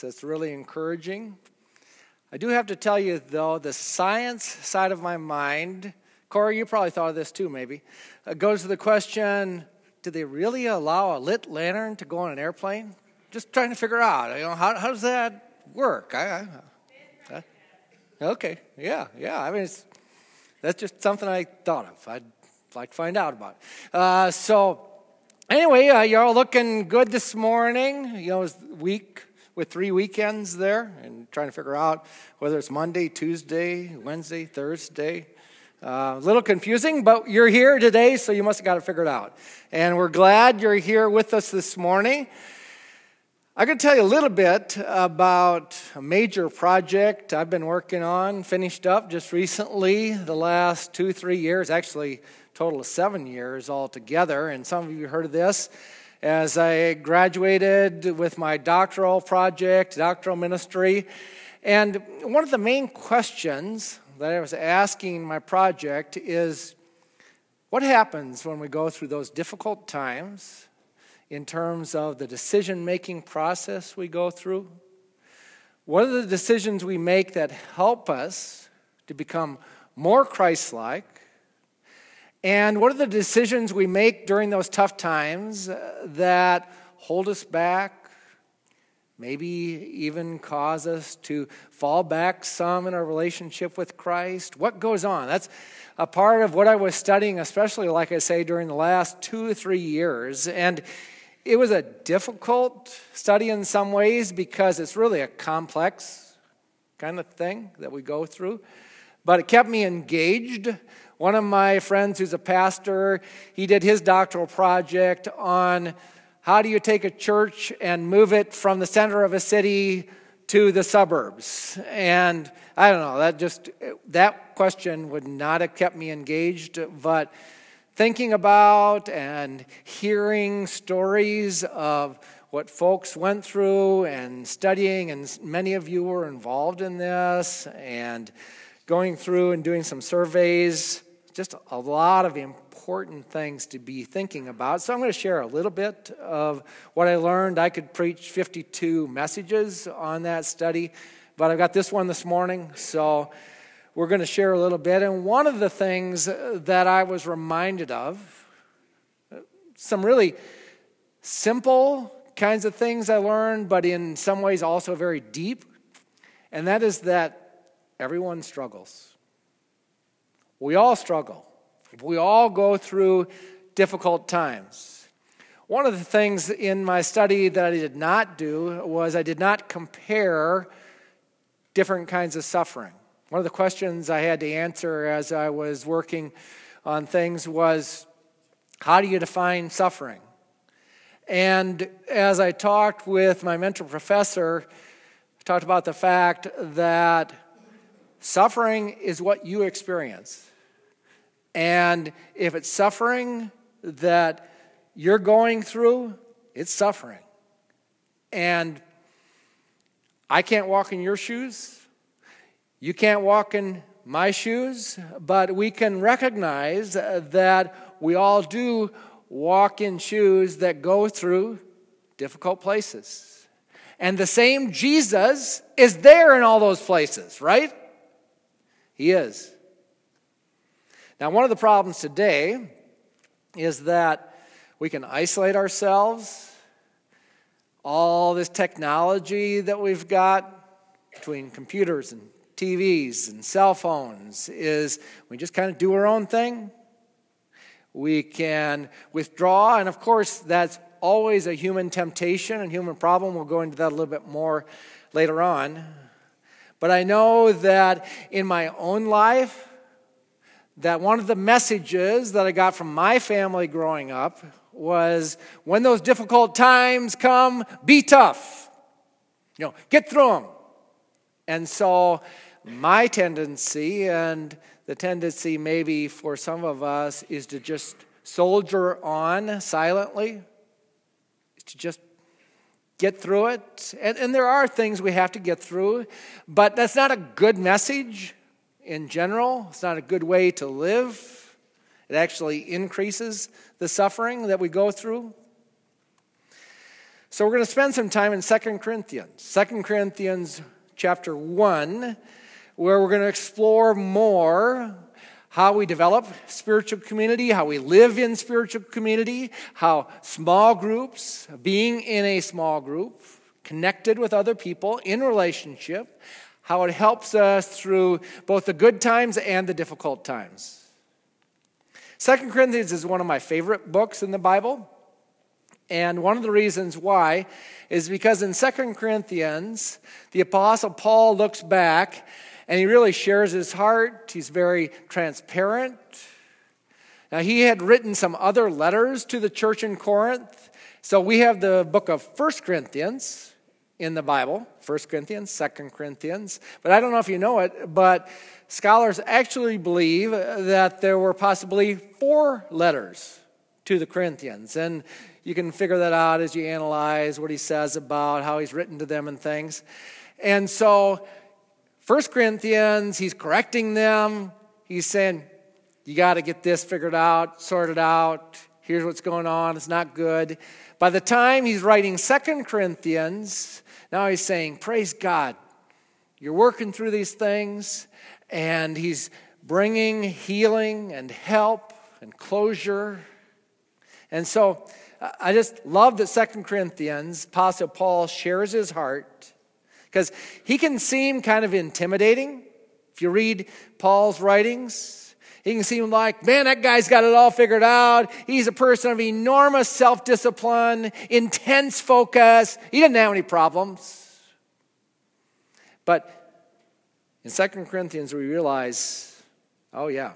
That's really encouraging. I do have to tell you, though, the science side of my mind, Corey, you probably thought of this too, maybe, uh, goes to the question do they really allow a lit lantern to go on an airplane? Just trying to figure out, you know, how, how does that work? I, I, uh, okay, yeah, yeah. I mean, that's just something I thought of. I'd like to find out about. Uh, so, anyway, uh, you're all looking good this morning. You know, it's week with three weekends there and trying to figure out whether it's Monday, Tuesday, Wednesday, Thursday. Uh, a little confusing, but you're here today, so you must have got it figured out. And we're glad you're here with us this morning. I can tell you a little bit about a major project I've been working on, finished up just recently, the last two, three years, actually, total of seven years altogether. And some of you heard of this as I graduated with my doctoral project, doctoral ministry. And one of the main questions that I was asking my project is what happens when we go through those difficult times in terms of the decision making process we go through? What are the decisions we make that help us to become more Christ like? And what are the decisions we make during those tough times uh, that hold us back, maybe even cause us to fall back some in our relationship with Christ? What goes on? That's a part of what I was studying, especially, like I say, during the last two or three years. And it was a difficult study in some ways because it's really a complex kind of thing that we go through. But it kept me engaged one of my friends who's a pastor, he did his doctoral project on how do you take a church and move it from the center of a city to the suburbs. And I don't know, that just that question would not have kept me engaged, but thinking about and hearing stories of what folks went through and studying, and many of you were involved in this, and going through and doing some surveys just a lot of important things to be thinking about. So I'm going to share a little bit of what I learned. I could preach 52 messages on that study, but I've got this one this morning. So we're going to share a little bit. And one of the things that I was reminded of, some really simple kinds of things I learned, but in some ways also very deep, and that is that everyone struggles. We all struggle. We all go through difficult times. One of the things in my study that I did not do was I did not compare different kinds of suffering. One of the questions I had to answer as I was working on things was how do you define suffering? And as I talked with my mentor professor, I talked about the fact that suffering is what you experience. And if it's suffering that you're going through, it's suffering. And I can't walk in your shoes. You can't walk in my shoes, but we can recognize that we all do walk in shoes that go through difficult places. And the same Jesus is there in all those places, right? He is. Now, one of the problems today is that we can isolate ourselves. All this technology that we've got between computers and TVs and cell phones is we just kind of do our own thing. We can withdraw, and of course, that's always a human temptation and human problem. We'll go into that a little bit more later on. But I know that in my own life, that one of the messages that I got from my family growing up was when those difficult times come, be tough. You know, get through them. And so, my tendency, and the tendency maybe for some of us, is to just soldier on silently, is to just get through it. And, and there are things we have to get through, but that's not a good message in general. It's not a good way to live. It actually increases the suffering that we go through. So we're going to spend some time in 2 Corinthians. 2 Corinthians chapter 1, where we're going to explore more how we develop spiritual community, how we live in spiritual community, how small groups, being in a small group, connected with other people in relationship, how it helps us through both the good times and the difficult times. Second Corinthians is one of my favorite books in the Bible. And one of the reasons why is because in Second Corinthians, the Apostle Paul looks back and he really shares his heart. He's very transparent. Now, he had written some other letters to the church in Corinth. So we have the book of First Corinthians in the Bible First Corinthians, Second Corinthians. But I don't know if you know it, but scholars actually believe that there were possibly four letters to the Corinthians. And you can figure that out as you analyze what he says about how he's written to them and things. And so, First Corinthians, he's correcting them. He's saying, You got to get this figured out, sorted out. Here's what's going on. It's not good. By the time he's writing Second Corinthians, now he's saying, Praise God. You're working through these things, and he's bringing healing and help and closure. And so, I just love that Second Corinthians, Apostle Paul shares his heart because he can seem kind of intimidating. If you read Paul's writings, he can seem like, man, that guy's got it all figured out. He's a person of enormous self discipline, intense focus. He didn't have any problems. But in Second Corinthians, we realize, oh, yeah,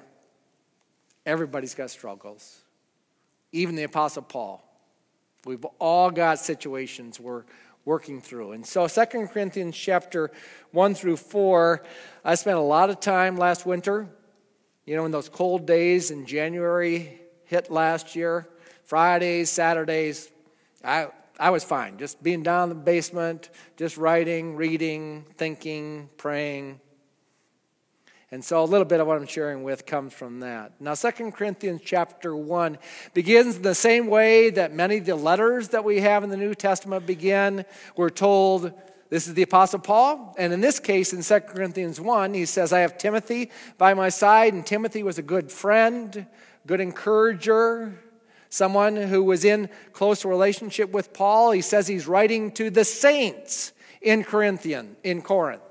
everybody's got struggles, even the Apostle Paul. We've all got situations we're working through. And so 2 Corinthians chapter 1 through 4, I spent a lot of time last winter, you know, when those cold days in January hit last year, Fridays, Saturdays, I, I was fine. Just being down in the basement, just writing, reading, thinking, praying. And so a little bit of what I'm sharing with comes from that. Now, 2 Corinthians chapter 1 begins in the same way that many of the letters that we have in the New Testament begin. We're told this is the Apostle Paul. And in this case, in 2 Corinthians 1, he says, I have Timothy by my side. And Timothy was a good friend, good encourager, someone who was in close relationship with Paul. He says he's writing to the saints in Corinthian, in Corinth.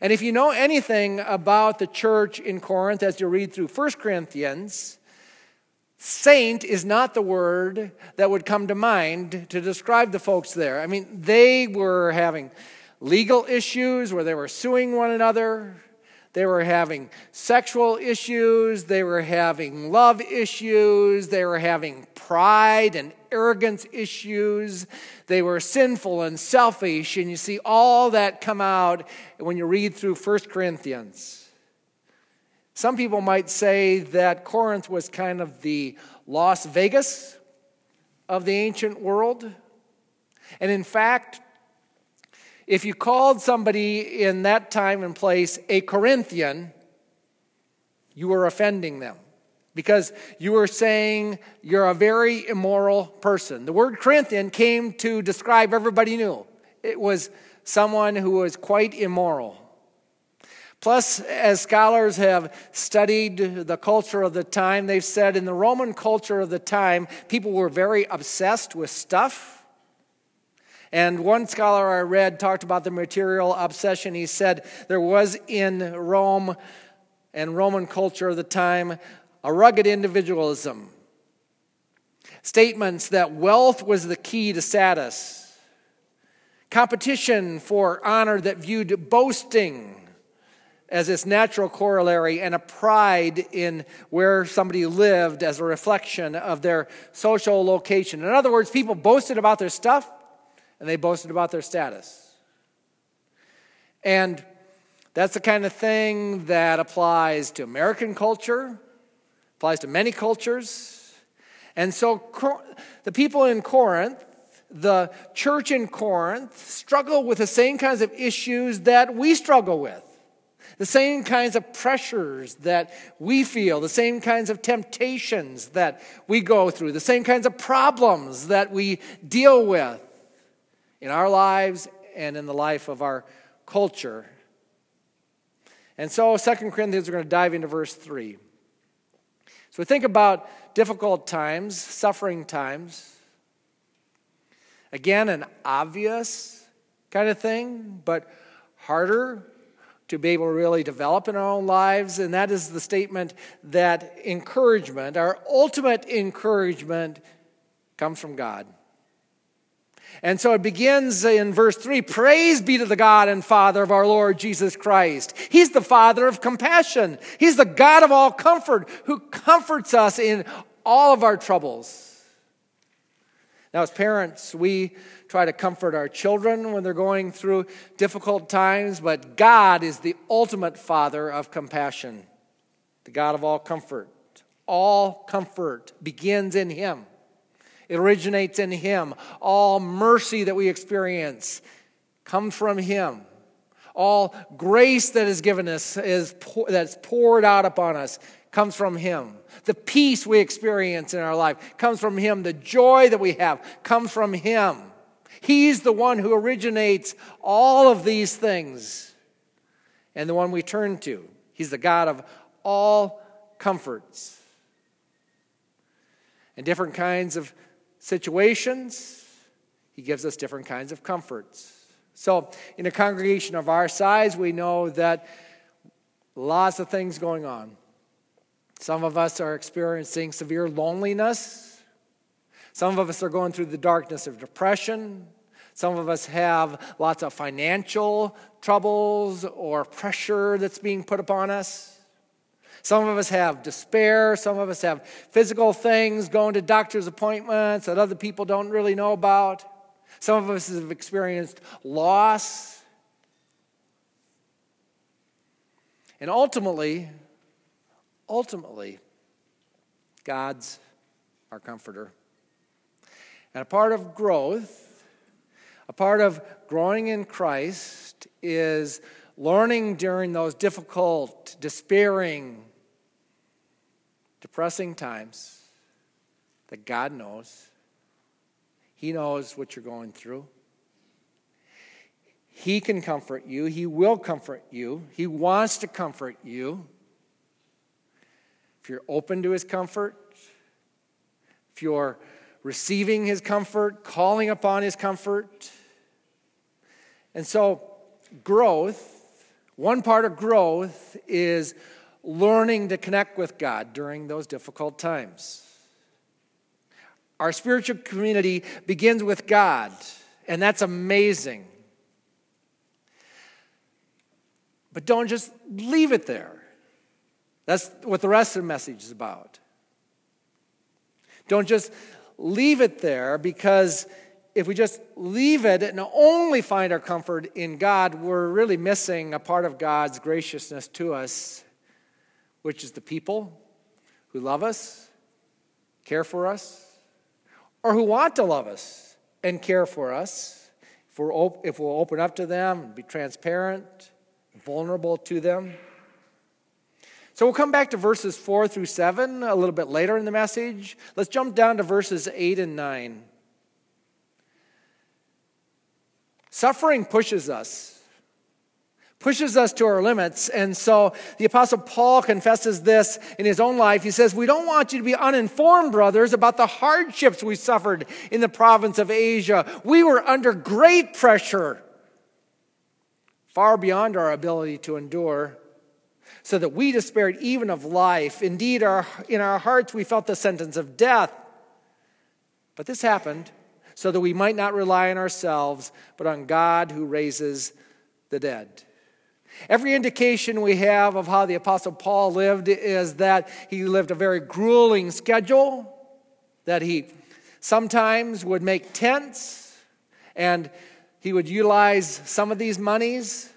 And if you know anything about the church in Corinth as you read through 1 Corinthians, saint is not the word that would come to mind to describe the folks there. I mean, they were having legal issues where they were suing one another. They were having sexual issues. They were having love issues. They were having pride and arrogance issues. They were sinful and selfish. And you see all that come out when you read through 1 Corinthians. Some people might say that Corinth was kind of the Las Vegas of the ancient world. And in fact, if you called somebody in that time and place a Corinthian, you were offending them because you were saying you're a very immoral person. The word Corinthian came to describe everybody knew. It was someone who was quite immoral. Plus, as scholars have studied the culture of the time, they've said in the Roman culture of the time, people were very obsessed with stuff and one scholar I read talked about the material obsession. He said there was in Rome and Roman culture of the time a rugged individualism. Statements that wealth was the key to status, competition for honor that viewed boasting as its natural corollary, and a pride in where somebody lived as a reflection of their social location. In other words, people boasted about their stuff and they boasted about their status. And that's the kind of thing that applies to American culture, applies to many cultures. And so the people in Corinth, the church in Corinth, struggle with the same kinds of issues that we struggle with. The same kinds of pressures that we feel, the same kinds of temptations that we go through, the same kinds of problems that we deal with. in our lives and in the life of our culture. And so, 2 Corinthians, we're going to dive into verse 3. So, we think about difficult times, suffering times. Again, an obvious kind of thing, but harder to be able to really develop in our own lives. And that is the statement that encouragement, our ultimate encouragement, comes from God. And so it begins in verse 3 Praise be to the God and Father of our Lord Jesus Christ. He's the Father of compassion. He's the God of all comfort who comforts us in all of our troubles. Now, as parents, we try to comfort our children when they're going through difficult times, but God is the ultimate Father of compassion, the God of all comfort. All comfort begins in Him, it originates in Him. All mercy that we experience comes from Him. All grace that is given us is that's poured out upon us comes from Him. The peace we experience in our life comes from Him. The joy that we have comes from Him. He's the one who originates all of these things and the one we turn to. He's the God of all comforts. In different kinds of situations, He gives us different kinds of comforts. So, in a congregation of our size, we know that lots of things going on. Some of us are experiencing severe loneliness. Some of us are going through the darkness of depression. Some of us have lots of financial troubles or pressure that's being put upon us. Some of us have despair. Some of us have physical things, going to doctor's appointments that other people don't really know about. Some of us have experienced loss. And ultimately, ultimately, God's our comforter. And a part of growth, a part of growing in Christ is learning during those difficult, despairing, depressing times that God knows. He knows what you're going through. He can comfort you. He will comfort you. He wants to comfort you you're open to his comfort, if you're receiving his comfort, calling upon his comfort. And so, growth, one part of growth is learning to connect with God during those difficult times. Our spiritual community begins with God, and that's amazing. But don't just leave it there. That's what the rest of the message is about. Don't just leave it there because if we just leave it and only find our comfort in God, we're really missing a part of God's graciousness to us, which is the people who love us, care for us, or who want to love us and care for us. If, we're op- if we'll open up to them, be transparent, vulnerable to them. So we'll come back to verses 4 through 7 a little bit later in the message. Let's jump down to verses 8 and 9. Suffering pushes us, pushes us to our limits. And so the Apostle Paul confesses this in his own life. He says, We don't want you to be uninformed, brothers, about the hardships we suffered in the province of Asia. We were under great pressure, far beyond our ability to endure so that we despaired even of life. Indeed, our, in our hearts we felt the sentence of death. But this happened so that we might not rely on ourselves, but on God who raises the dead. Every indication we have of how the Apostle Paul lived is that he lived a very grueling schedule, that he sometimes would make tents, and he would utilize some of these monies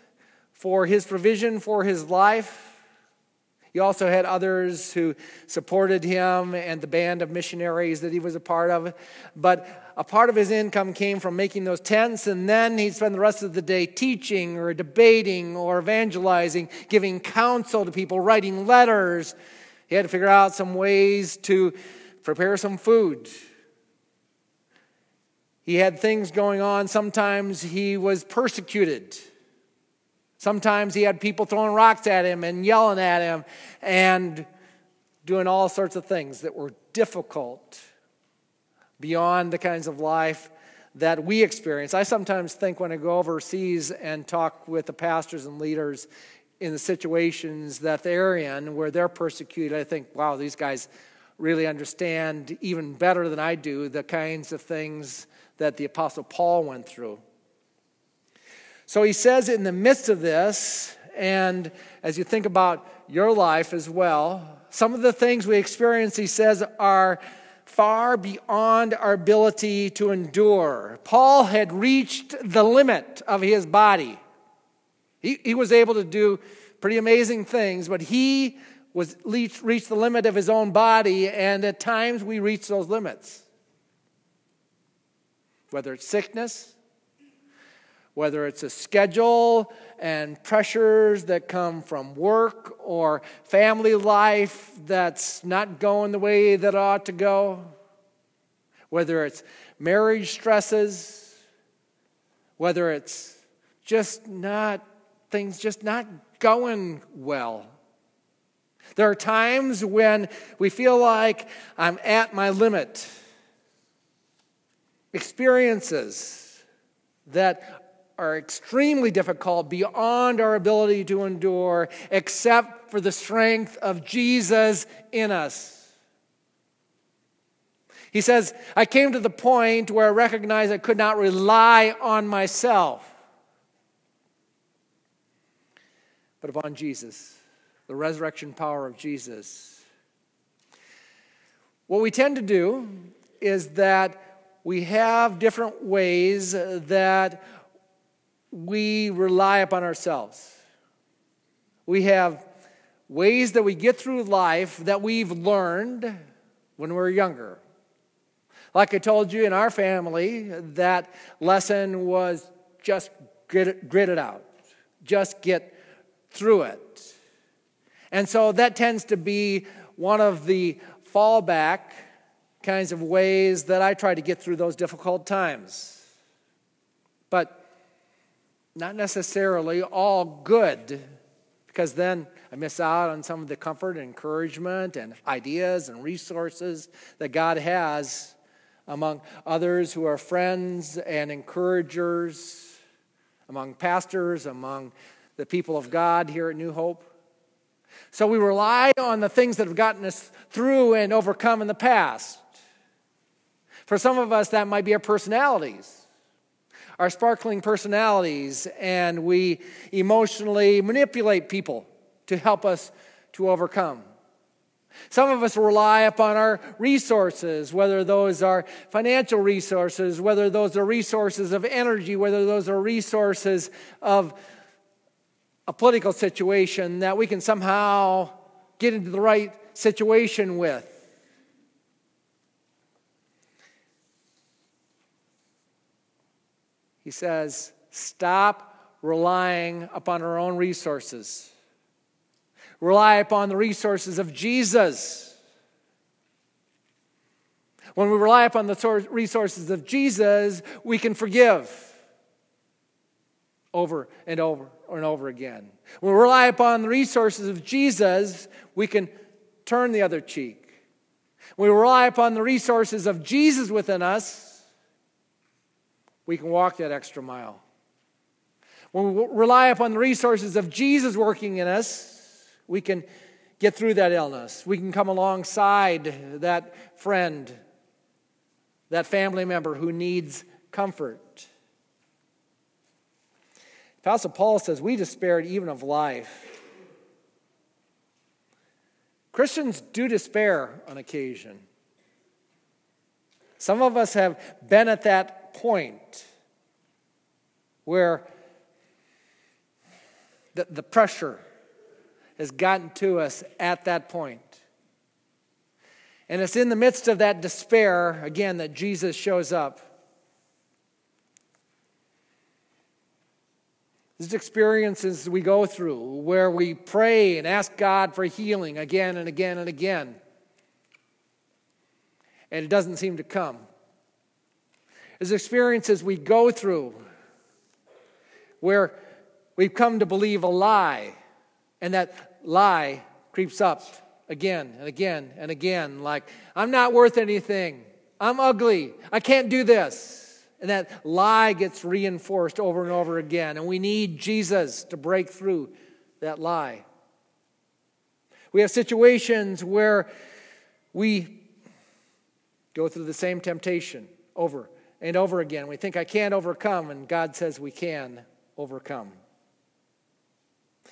for his provision for his life. He also had others who supported him and the band of missionaries that he was a part of. But a part of his income came from making those tents, and then he'd spend the rest of the day teaching or debating or evangelizing, giving counsel to people, writing letters. He had to figure out some ways to prepare some food. He had things going on. Sometimes he was persecuted. Sometimes he had people throwing rocks at him and yelling at him and doing all sorts of things that were difficult beyond the kinds of life that we experience. I sometimes think when I go overseas and talk with the pastors and leaders in the situations that they're in where they're persecuted, I think, wow, these guys really understand even better than I do the kinds of things that the Apostle Paul went through. So he says, in the midst of this, and as you think about your life as well, some of the things we experience, he says, are far beyond our ability to endure. Paul had reached the limit of his body. He, he was able to do pretty amazing things, but he was reached, reached the limit of his own body, and at times we reach those limits. Whether it's sickness, whether it's a schedule and pressures that come from work or family life that's not going the way that ought to go, whether it's marriage stresses, whether it's just not, things just not going well. There are times when we feel like I'm at my limit. Experiences that are extremely difficult beyond our ability to endure, except for the strength of Jesus in us. He says, I came to the point where I recognized I could not rely on myself, but upon Jesus, the resurrection power of Jesus. What we tend to do is that we have different ways that we rely upon ourselves. We have ways that we get through life that we've learned when we were younger. Like I told you in our family, that lesson was just grit it, grit it out, just get through it. And so that tends to be one of the fallback kinds of ways that I try to get through those difficult times. But not necessarily all good, because then I miss out on some of the comfort and encouragement and ideas and resources that God has among others who are friends and encouragers, among pastors, among the people of God here at New Hope. So we rely on the things that have gotten us through and overcome in the past. For some of us, that might be our personalities our sparkling personalities and we emotionally manipulate people to help us to overcome. Some of us rely upon our resources, whether those are financial resources, whether those are resources of energy, whether those are resources of a political situation that we can somehow get into the right situation with. He says, stop relying upon our own resources. Rely upon the resources of Jesus. When we rely upon the resources of Jesus, we can forgive over and over and over again. When we rely upon the resources of Jesus, we can turn the other cheek. When we rely upon the resources of Jesus within us, we can walk that extra mile. When we rely upon the resources of Jesus working in us, we can get through that illness. We can come alongside that friend, that family member who needs comfort. Apostle Paul says, We despaired even of life. Christians do despair on occasion. Some of us have been at that point where the, the pressure has gotten to us at that point. And it's in the midst of that despair, again, that Jesus shows up. These experiences we go through where we pray and ask God for healing again and again and again. And it doesn't seem to come. There's experiences we go through where we've come to believe a lie, and that lie creeps up again and again and again like, I'm not worth anything. I'm ugly. I can't do this. And that lie gets reinforced over and over again. And we need Jesus to break through that lie. We have situations where we go through the same temptation over and over again. We think, I can't overcome, and God says we can overcome.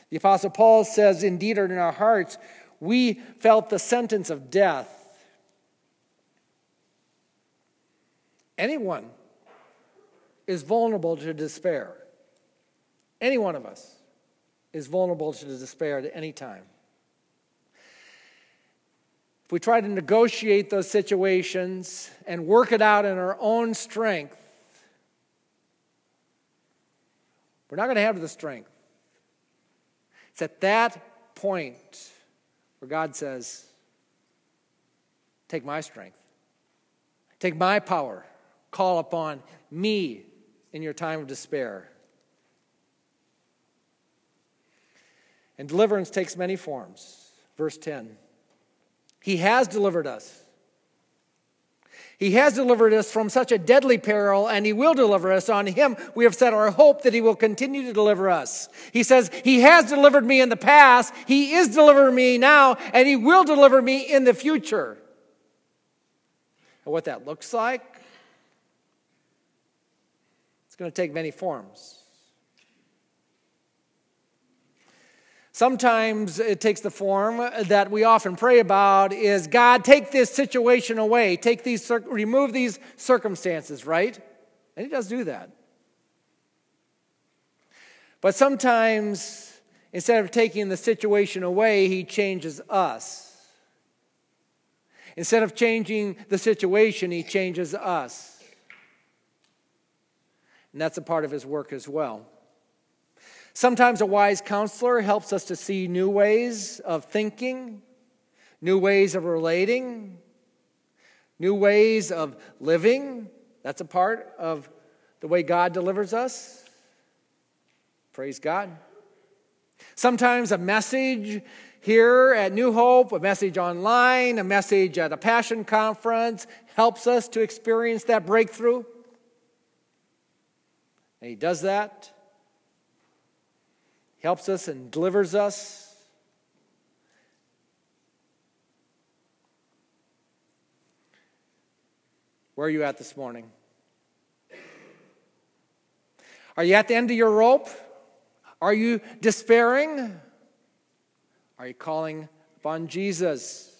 The Apostle Paul says, Indeed, in our hearts, we felt the sentence of death. Anyone is vulnerable to despair. Any one of us is vulnerable to despair at any time. We try to negotiate those situations and work it out in our own strength, we're not going to have the strength. It's at that point where God says, Take my strength, take my power, call upon me in your time of despair. And deliverance takes many forms. Verse 10 He has delivered us. He has delivered us from such a deadly peril, and He will deliver us. On Him we have set our hope that He will continue to deliver us. He says, He has delivered me in the past, He is delivering me now, and He will deliver me in the future. And what that looks like, it's going to take many forms. Sometimes it takes the form that we often pray about is God, take this situation away, take these, remove these circumstances, right? And He does do that. But sometimes, instead of taking the situation away, He changes us. Instead of changing the situation, He changes us. And that's a part of His work as well. Sometimes a wise counselor helps us to see new ways of thinking, new ways of relating, new ways of living. That's a part of the way God delivers us. Praise God. Sometimes a message here at New Hope, a message online, a message at a passion conference helps us to experience that breakthrough. And He does that helps us and delivers us. Where are you at this morning? Are you at the end of your rope? Are you despairing? Are you calling upon Jesus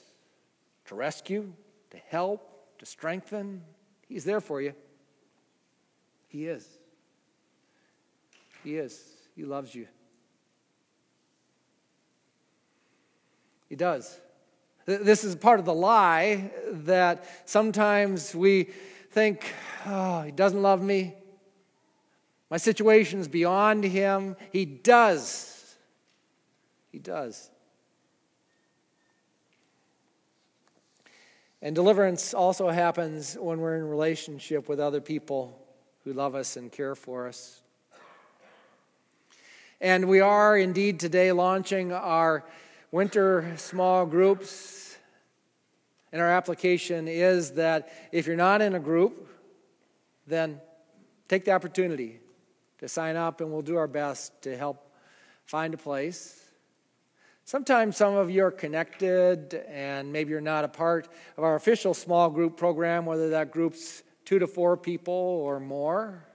to rescue, to help, to strengthen? He's there for you. He is. He is. He loves you. He does. This is part of the lie that sometimes we think, oh, he doesn't love me. My situation is beyond him. He does. He does. And deliverance also happens when we're in relationship with other people who love us and care for us. And we are indeed today launching our winter small groups. And our application is that if you're not in a group, then take the opportunity to sign up, and we'll do our best to help find a place. Sometimes some of you are connected, and maybe you're not a part of our official small group program, whether that group's two to four people or more.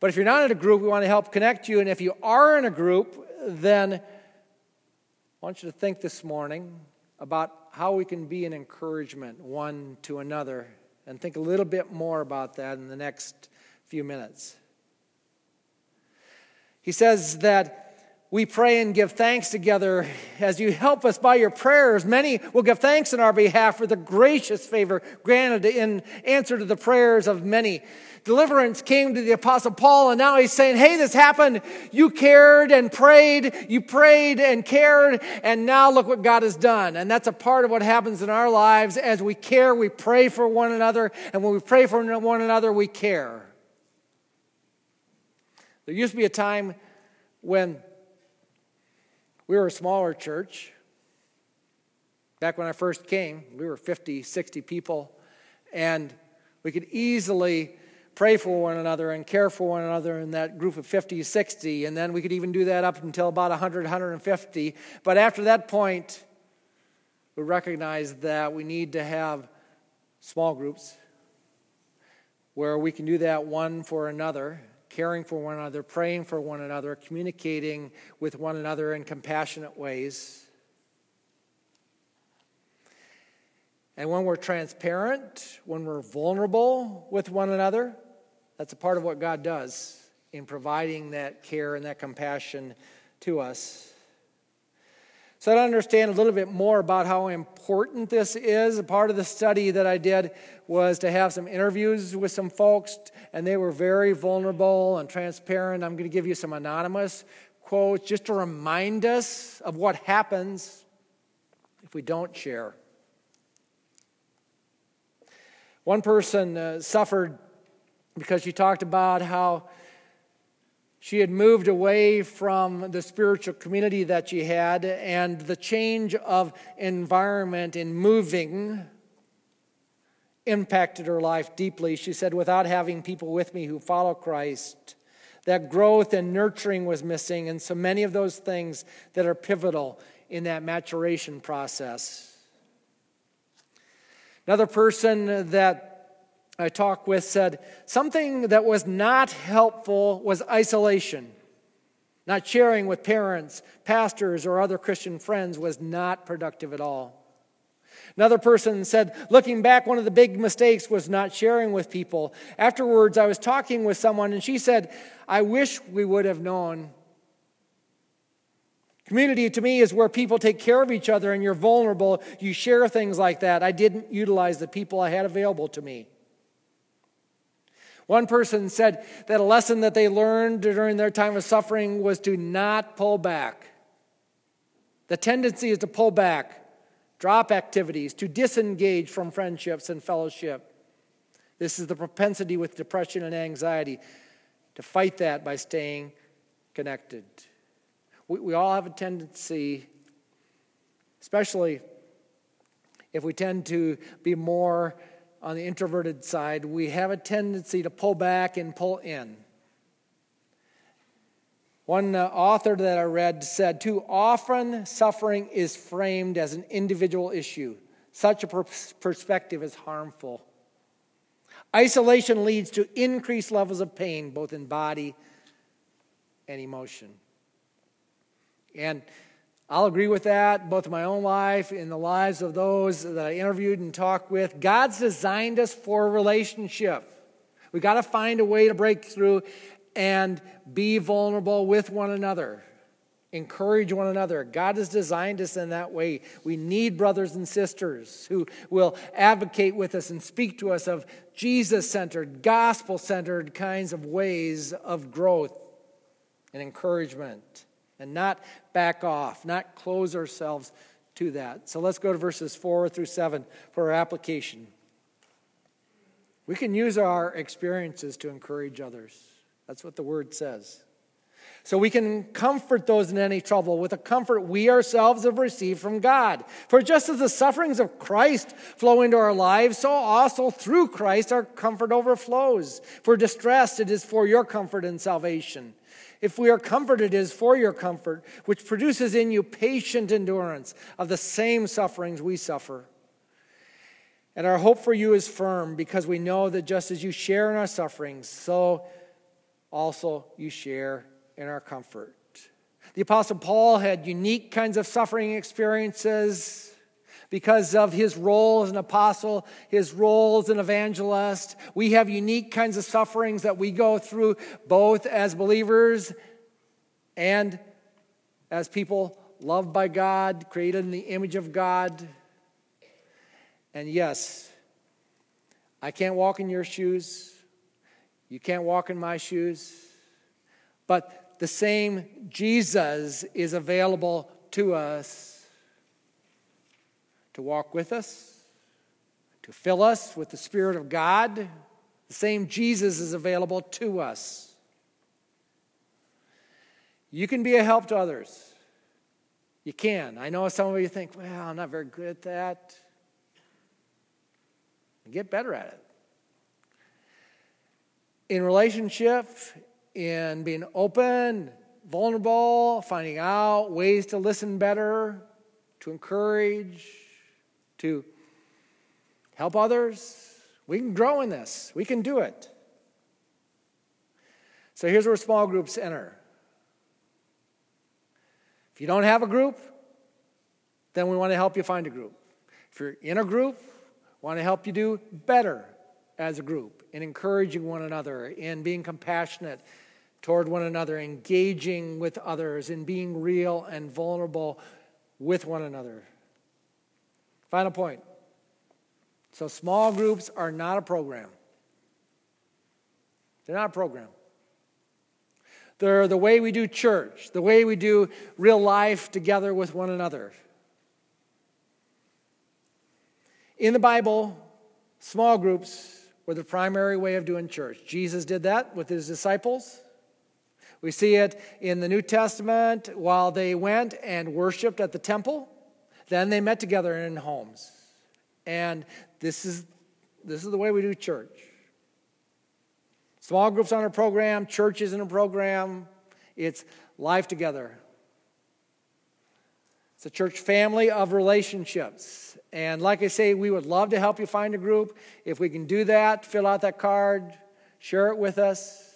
But if you're not in a group, we want to help connect you. And if you are in a group, then I want you to think this morning about how we can be an encouragement one to another and think a little bit more about that in the next few minutes. He says that we pray and give thanks together as you help us by your prayers. Many will give thanks in our behalf for the gracious favor granted in answer to the prayers of many. Deliverance came to the Apostle Paul, and now he's saying, Hey, this happened. You cared and prayed, you prayed and cared, and now look what God has done. And that's a part of what happens in our lives. As we care, we pray for one another, and when we pray for one another, we care. There used to be a time when we were a smaller church. Back when I first came, we were 50, 60 people, and we could easily pray for one another and care for one another in that group of 50, 60, and then we could even do that up until about 100, 150. But after that point, we recognized that we need to have small groups where we can do that one for another caring for one another, praying for one another, communicating with one another in compassionate ways. And when we're transparent, when we're vulnerable with one another, that's a part of what God does in providing that care and that compassion to us. So, to understand a little bit more about how important this is, a part of the study that I did was to have some interviews with some folks, and they were very vulnerable and transparent. I'm going to give you some anonymous quotes just to remind us of what happens if we don't share. One person uh, suffered because she talked about how she had moved away from the spiritual community that she had, and the change of environment in moving impacted her life deeply. She said, Without having people with me who follow Christ, that growth and nurturing was missing, and so many of those things that are pivotal in that maturation process. Another person that I talked with said something that was not helpful was isolation. Not sharing with parents, pastors, or other Christian friends was not productive at all. Another person said, looking back, one of the big mistakes was not sharing with people. Afterwards, I was talking with someone, and she said, I wish we would have known. Community to me is where people take care of each other and you're vulnerable. You share things like that. I didn't utilize the people I had available to me. One person said that a lesson that they learned during their time of suffering was to not pull back. The tendency is to pull back, drop activities, to disengage from friendships and fellowship. This is the propensity with depression and anxiety to fight that by staying connected. We, we all have a tendency, especially if we tend to be more on the introverted side, we have a tendency to pull back and pull in. One uh, author that I read said, Too often suffering is framed as an individual issue. Such a perspective is harmful. Isolation leads to increased levels of pain, both in body and emotion. And I'll agree with that, both in my own life, in the lives of those that I interviewed and talked with. God's designed us for a relationship. We got to find a way to break through and be vulnerable with one another, encourage one another. God has designed us in that way. We need brothers and sisters who will advocate with us and speak to us of Jesus centered, gospel centered kinds of ways of growth and encouragement and not back off, not close ourselves to that. So let's go to verses 4 through 7 for our application. We can use our experiences to encourage others. That's what the word says. So we can comfort those in any trouble with a comfort we ourselves have received from God. For just as the sufferings of Christ flow into our lives, so also through Christ our comfort overflows. For distress, it is for your comfort and salvation. If we are comforted, it is for your comfort, which produces in you patient endurance of the same sufferings we suffer. And our hope for you is firm because we know that just as you share in our sufferings, so also you share in our comfort. The Apostle Paul had unique kinds of suffering experiences because of his role as an apostle, his role as an evangelist. We have unique kinds of sufferings that we go through both as believers and as people loved by God, created in the image of God. And yes, I can't walk in your shoes. You can't walk in my shoes. But the same Jesus is available to us to walk with us, to fill us with the Spirit of God. The same Jesus is available to us. You can be a help to others. You can. I know some of you think, well, I'm not very good at that. Get better at it. In relationship, in being open, vulnerable, finding out ways to listen better, to encourage, to help others. We can grow in this, we can do it. So here's where small groups enter. If you don't have a group, then we want to help you find a group. If you're in a group, want to help you do better as a group in encouraging one another, in being compassionate toward one another, engaging with others, in being real and vulnerable with one another. Final point. So, small groups are not a program. They're not a program. They're the way we do church, the way we do real life together with one another. In the Bible, small groups were the primary way of doing church. Jesus did that with his disciples. We see it in the New Testament while they went and worshiped at the temple. Then they met together in homes. And this is, this is the way we do church. Small groups on a program, churches in a program. It's life together. It's a church family of relationships. And like I say, we would love to help you find a group. If we can do that, fill out that card, share it with us.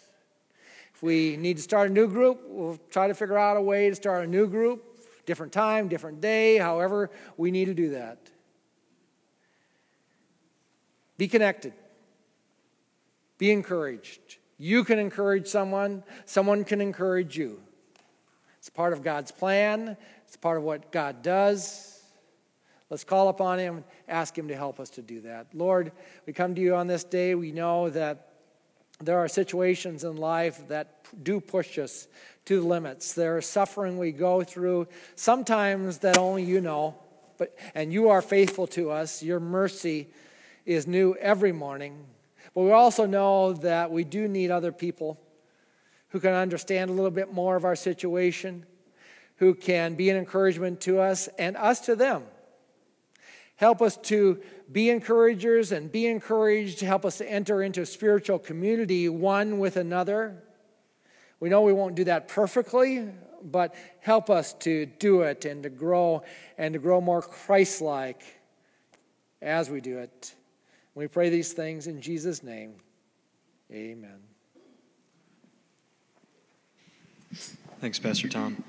If we need to start a new group, we'll try to figure out a way to start a new group, different time, different day, however we need to do that. Be connected. Be encouraged. You can encourage someone, someone can encourage you. It's part of God's plan, it's part of what God does. Let's call upon Him, ask Him to help us to do that. Lord, we come to you on this day. We know that there are situations in life that do push us to the limits. There is suffering we go through, sometimes that only you know, but and you are faithful to us. Your mercy is new every morning. But we also know that we do need other people who can understand a little bit more of our situation, who can be an encouragement to us and us to them. Help us to be encouragers and be encouraged. Help us to enter into spiritual community one with another. We know we won't do that perfectly, but help us to do it and to grow and to grow more Christ like as we do it. We pray these things in Jesus' name. Amen. Thanks, Pastor Tom.